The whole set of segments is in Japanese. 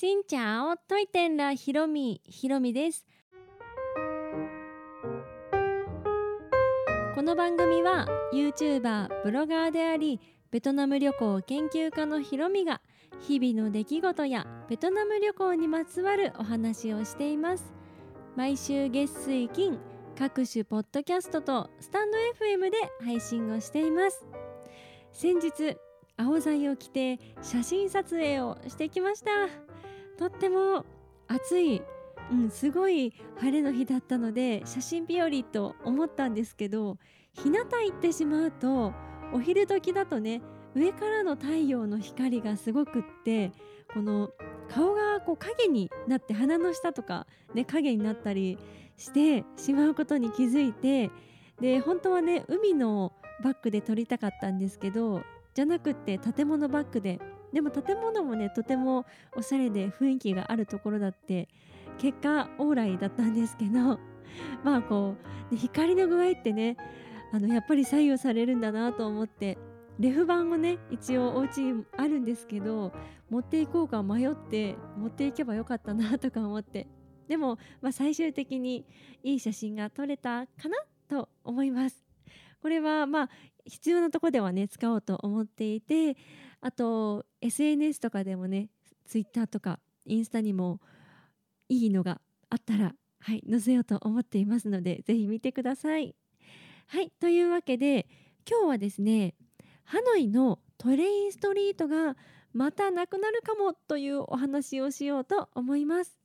しんちゃおといてんらひろみひろみです。この番組は YouTuber ブロガーでありベトナム旅行研究家のひろみが日々の出来事やベトナム旅行にまつわるお話をしています。毎週月水金各種ポッドキャストとスタンド FM で配信をしています。先日青材を着て写真撮影をしてきました。とっても暑い、うん、すごい晴れの日だったので写真日和と思ったんですけど日向行ってしまうとお昼時だとね上からの太陽の光がすごくってこの顔がこう影になって鼻の下とか、ね、影になったりしてしまうことに気づいてで本当はね海のバックで撮りたかったんですけどじゃなくって建物バックででも建物もねとてもおしゃれで雰囲気があるところだって結果オーライだったんですけど まあこう光の具合ってねあのやっぱり左右されるんだなと思ってレフ板をね一応お家にあるんですけど持っていこうか迷って持っていけばよかったなとか思って。でも、まあ、最終的にいい写真が撮れたかなと思います。これはまあ必要なとこではね使おうと思っていてあと SNS とかでもね Twitter とかインスタにもいいのがあったらはい載せようと思っていますのでぜひ見てください。はいというわけで今日はですねハノイのトレインストリートがまたなくなるかもというお話をしようと思います。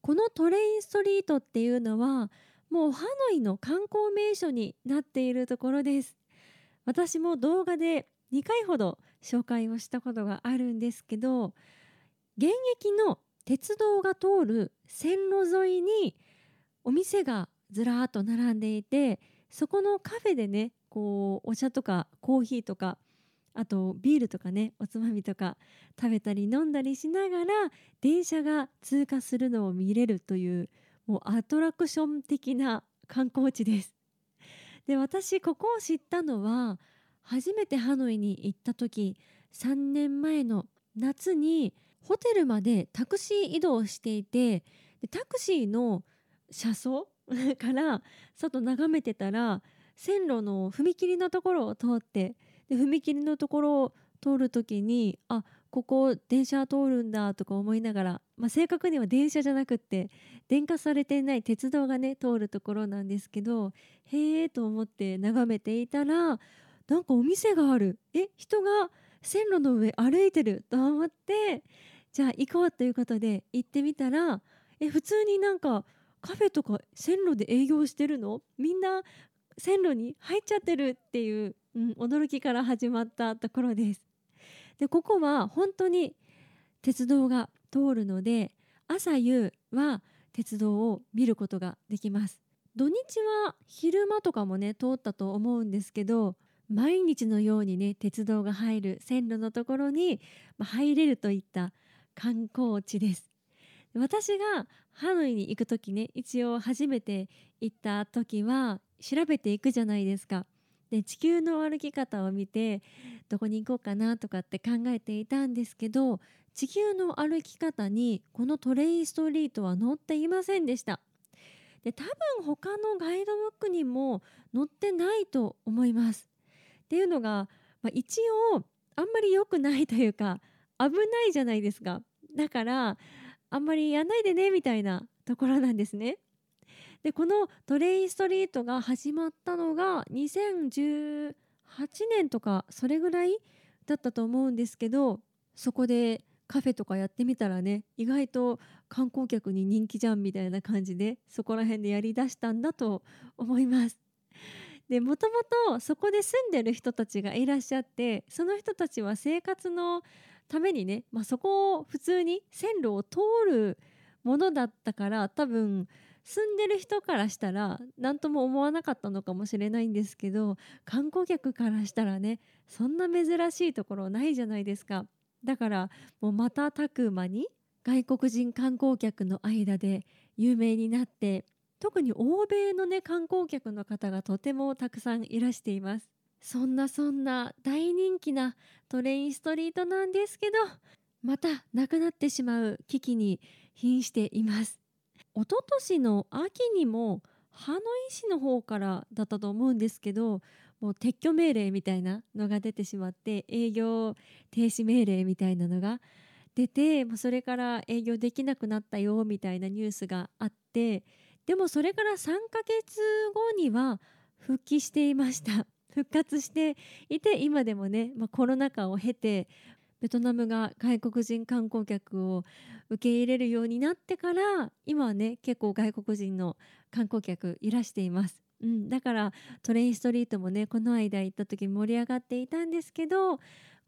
このトレインストリートっていうのはもうハノイの観光名所になっているところです。私も動画で2回ほど紹介をしたことがあるんですけど現役の鉄道が通る線路沿いにお店がずらーっと並んでいてそこのカフェでねこうお茶とかコーヒーとかあとビールとかねおつまみとか食べたり飲んだりしながら電車が通過するのを見れるというもうアトラクション的な観光地です。で私ここを知ったのは初めてハノイに行った時3年前の夏にホテルまでタクシー移動していてタクシーの車窓 から外眺めてたら線路の踏切のところを通ってで踏切のところを通る時にあここ電車通るんだとか思いながら、まあ、正確には電車じゃなくって電化されていない鉄道がね通るところなんですけどへえと思って眺めていたらなんかお店がある。え人が線路の上歩いてる。と思ってじゃあ行こうということで行ってみたらえ普通になんかカフェとか線路で営業してるの？みんな線路に入っちゃってるっていう、うん、驚きから始まったところです。でここは本当に鉄道が通るので朝夕は鉄道を見ることができます。土日は昼間とかもね通ったと思うんですけど毎日のようにね鉄道が入る線路のところに入れるといった観光地です。私がハノイに行く時ね一応初めて行った時は調べていくじゃないですか。で地球の歩き方を見てどこに行こうかなとかって考えていたんですけど地球の歩き方にこのトレインストリートは載っていませんでした。で多分他のガイドブックにも載ってないと思います。っていうのが、まあ、一応あんまり良くないというか危ないじゃないですか。だからあんまりやんないでねみたいなところなんですね。でこのトレインストリートが始まったのが2018年とかそれぐらいだったと思うんですけどそこでカフェとかやってみたらね意外と観光客に人気じゃんみたいな感じでそこら辺でやりだしたんだと思います。でもともとそこで住んでる人たちがいらっしゃってその人たちは生活のためにね、まあ、そこを普通に線路を通るものだったから多分住んでる人からしたら何とも思わなかったのかもしれないんですけど観光客からしたらねそんな珍しいところないじゃないですか。だからもう瞬く間に外国人観光客の間で有名になって特に欧米のね観光客の方がとてもたくさんいらしています。そんなそんな大人気なトレインストリートなんですけどまたなくなってしまう危機に瀕しています。一昨年の秋にもハノイ市の方からだったと思うんですけどもう撤去命令みたいなのが出てしまって営業停止命令みたいなのが出てもうそれから営業できなくなったよみたいなニュースがあってでもそれから3ヶ月後には復帰していました。復活していて今でもね、まあ、コロナ禍を経てベトナムが外国人観光客を受け入れるようになってから今はね結構外国人の観光客いらしています。うん、だからトレインストリートもねこの間行った時盛り上がっていたんですけど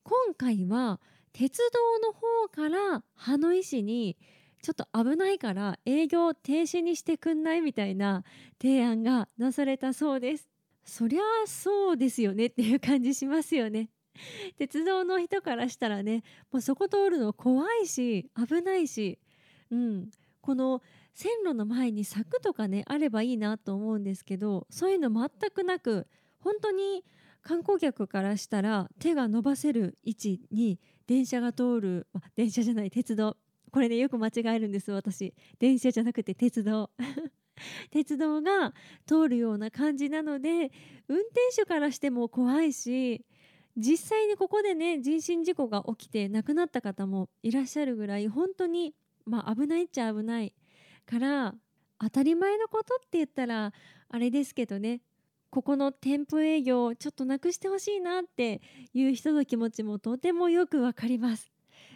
今回は鉄道の方からハノイ市にちょっと危ないから営業停止にしてくんないみたいな提案がなされたそうです。そりゃそうですよねっていう感じしますよね。鉄道の人からしたらねもうそこ通るの怖いし危ないし、うん、この線路の前に柵とかねあればいいなと思うんですけどそういうの全くなく本当に観光客からしたら手が伸ばせる位置に電車が通る電車じゃない鉄道。これねよく間違えるんです私。電車じゃなくて鉄道。鉄道が通るような感じなので運転手からしても怖いし実際にここでね人身事故が起きて亡くなった方もいらっしゃるぐらい本当にまあ危ないっちゃ危ないから当たり前のことって言ったらあれですけどねここの店舗営業ちょっとなくしてほしいなっていう人の気持ちもとてもよくわかります。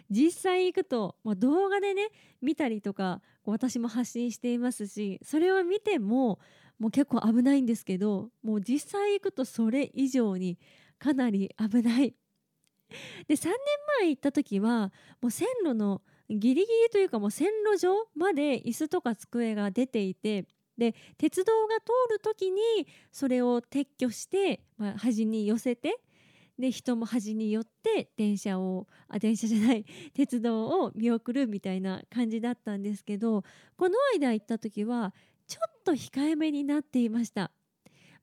実際行くと、まあ、動画でね見たりとか私も発信していますしそれを見てももう結構危ないんですけどもう実際行くとそれ以上にかなり危ない。で3年前行った時はもう線路のギリギリというかもう線路上まで椅子とか机が出ていてで鉄道が通る時にそれを撤去して、まあ、端に寄せてで人も端に寄って電車をあ電車じゃない 鉄道を見送るみたいな感じだったんですけどこの間行った時はちょっと控えめになっていました。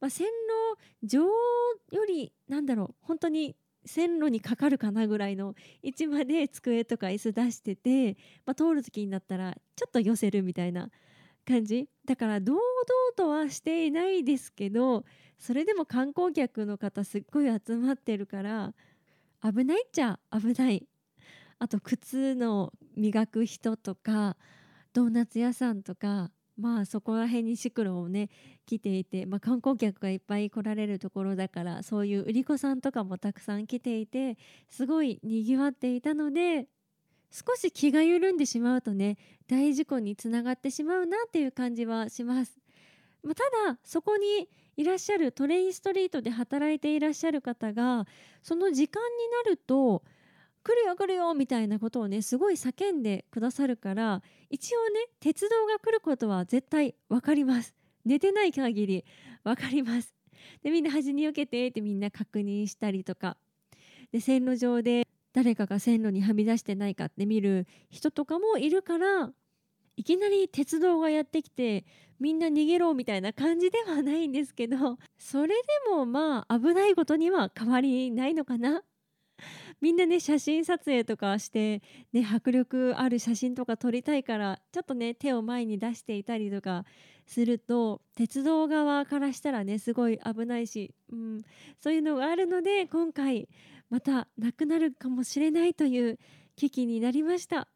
まあ、線路上よりなんだろう本当に線路にかかるかなぐらいの位置まで机とか椅子出してて、まあ、通る時になったらちょっと寄せるみたいな感じ。だから堂々とはしていないですけどそれでも観光客の方すっごい集まってるから危ないっちゃ危ない。あと靴の磨く人とかドーナツ屋さんとかまあそこら辺にシクロをね来ていて、まあ、観光客がいっぱい来られるところだからそういう売り子さんとかもたくさん来ていてすごいにぎわっていたので少し気が緩んでしまうとね大事故につながってしまうなっていう感じはします。まあ、ただそこにいらっしゃるトレインストリートで働いていらっしゃる方がその時間になると来るよ来るよみたいなことをねすごい叫んでくださるから一応ね鉄道が来ることは絶対分かります。寝てない限り分かります。でみんな端によけてってみんな確認したりとか。で線路上で誰かが線路にはみ出してないかって見る人とかもいるからいきなり鉄道がやってきてみんな逃げろみたいな感じではないんですけどそれでもまあ危ないことには変わりないのかな。みんなね写真撮影とかして、ね、迫力ある写真とか撮りたいからちょっとね手を前に出していたりとかすると鉄道側からしたらねすごい危ないし、うん、そういうのがあるので今回またなくなるかもしれないという危機になりました。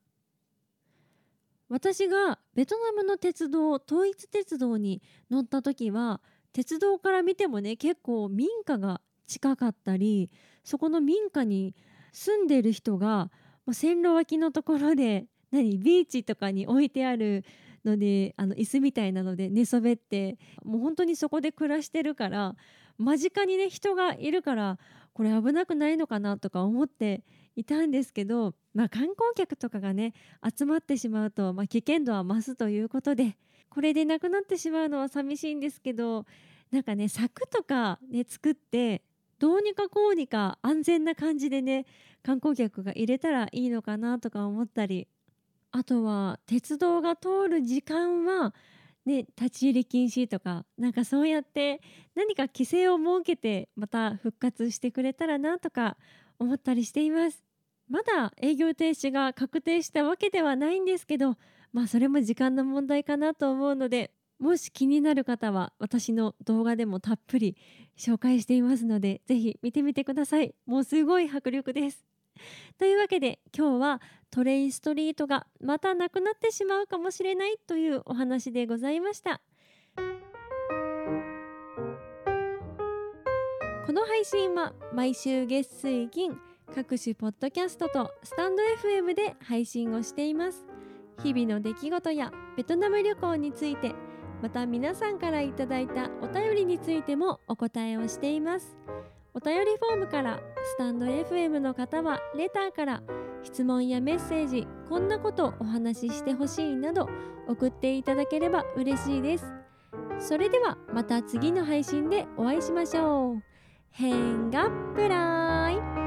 私がベトナムの鉄道統一鉄道に乗った時は鉄道から見てもね結構民家が近かったりそこの民家に住んでる人がもう線路脇のところで 何ビーチとかに置いてあるのであの椅子みたいなので寝そべってもう本当にそこで暮らしてるから間近にね人がいるからこれ危なくないのかなとか思っていたんですけど、まあ、観光客とかがね集まってしまうと、まあ、危険度は増すということでこれでなくなってしまうのは寂しいんですけどなんかね柵とかね作ってどうにかこうにか安全な感じでね観光客が入れたらいいのかなとか思ったりあとは鉄道が通る時間はね、立ち入り禁止とかなんかそうやって何か規制を設けてまた復活してくれたらなとか思ったりしています。まだ営業停止が確定したわけではないんですけどまあそれも時間の問題かなと思うのでもし気になる方は私の動画でもたっぷり紹介していますのでぜひ見てみてください。もうすごい迫力です。というわけで今日はトレインストリートがまたなくなってしまうかもしれないというお話でございました。この配信は毎週月水金各種ポッドキャストとスタンド FM で配信をしています。日々の出来事やベトナム旅行についてまた皆さんからいただいたお便りについてもお答えをしています。お便りフォームからスタンド FM の方はレターから質問やメッセージこんなことお話ししてほしいなど送っていただければ嬉しいです。それではまた次の配信でお会いしましょう。変がプライ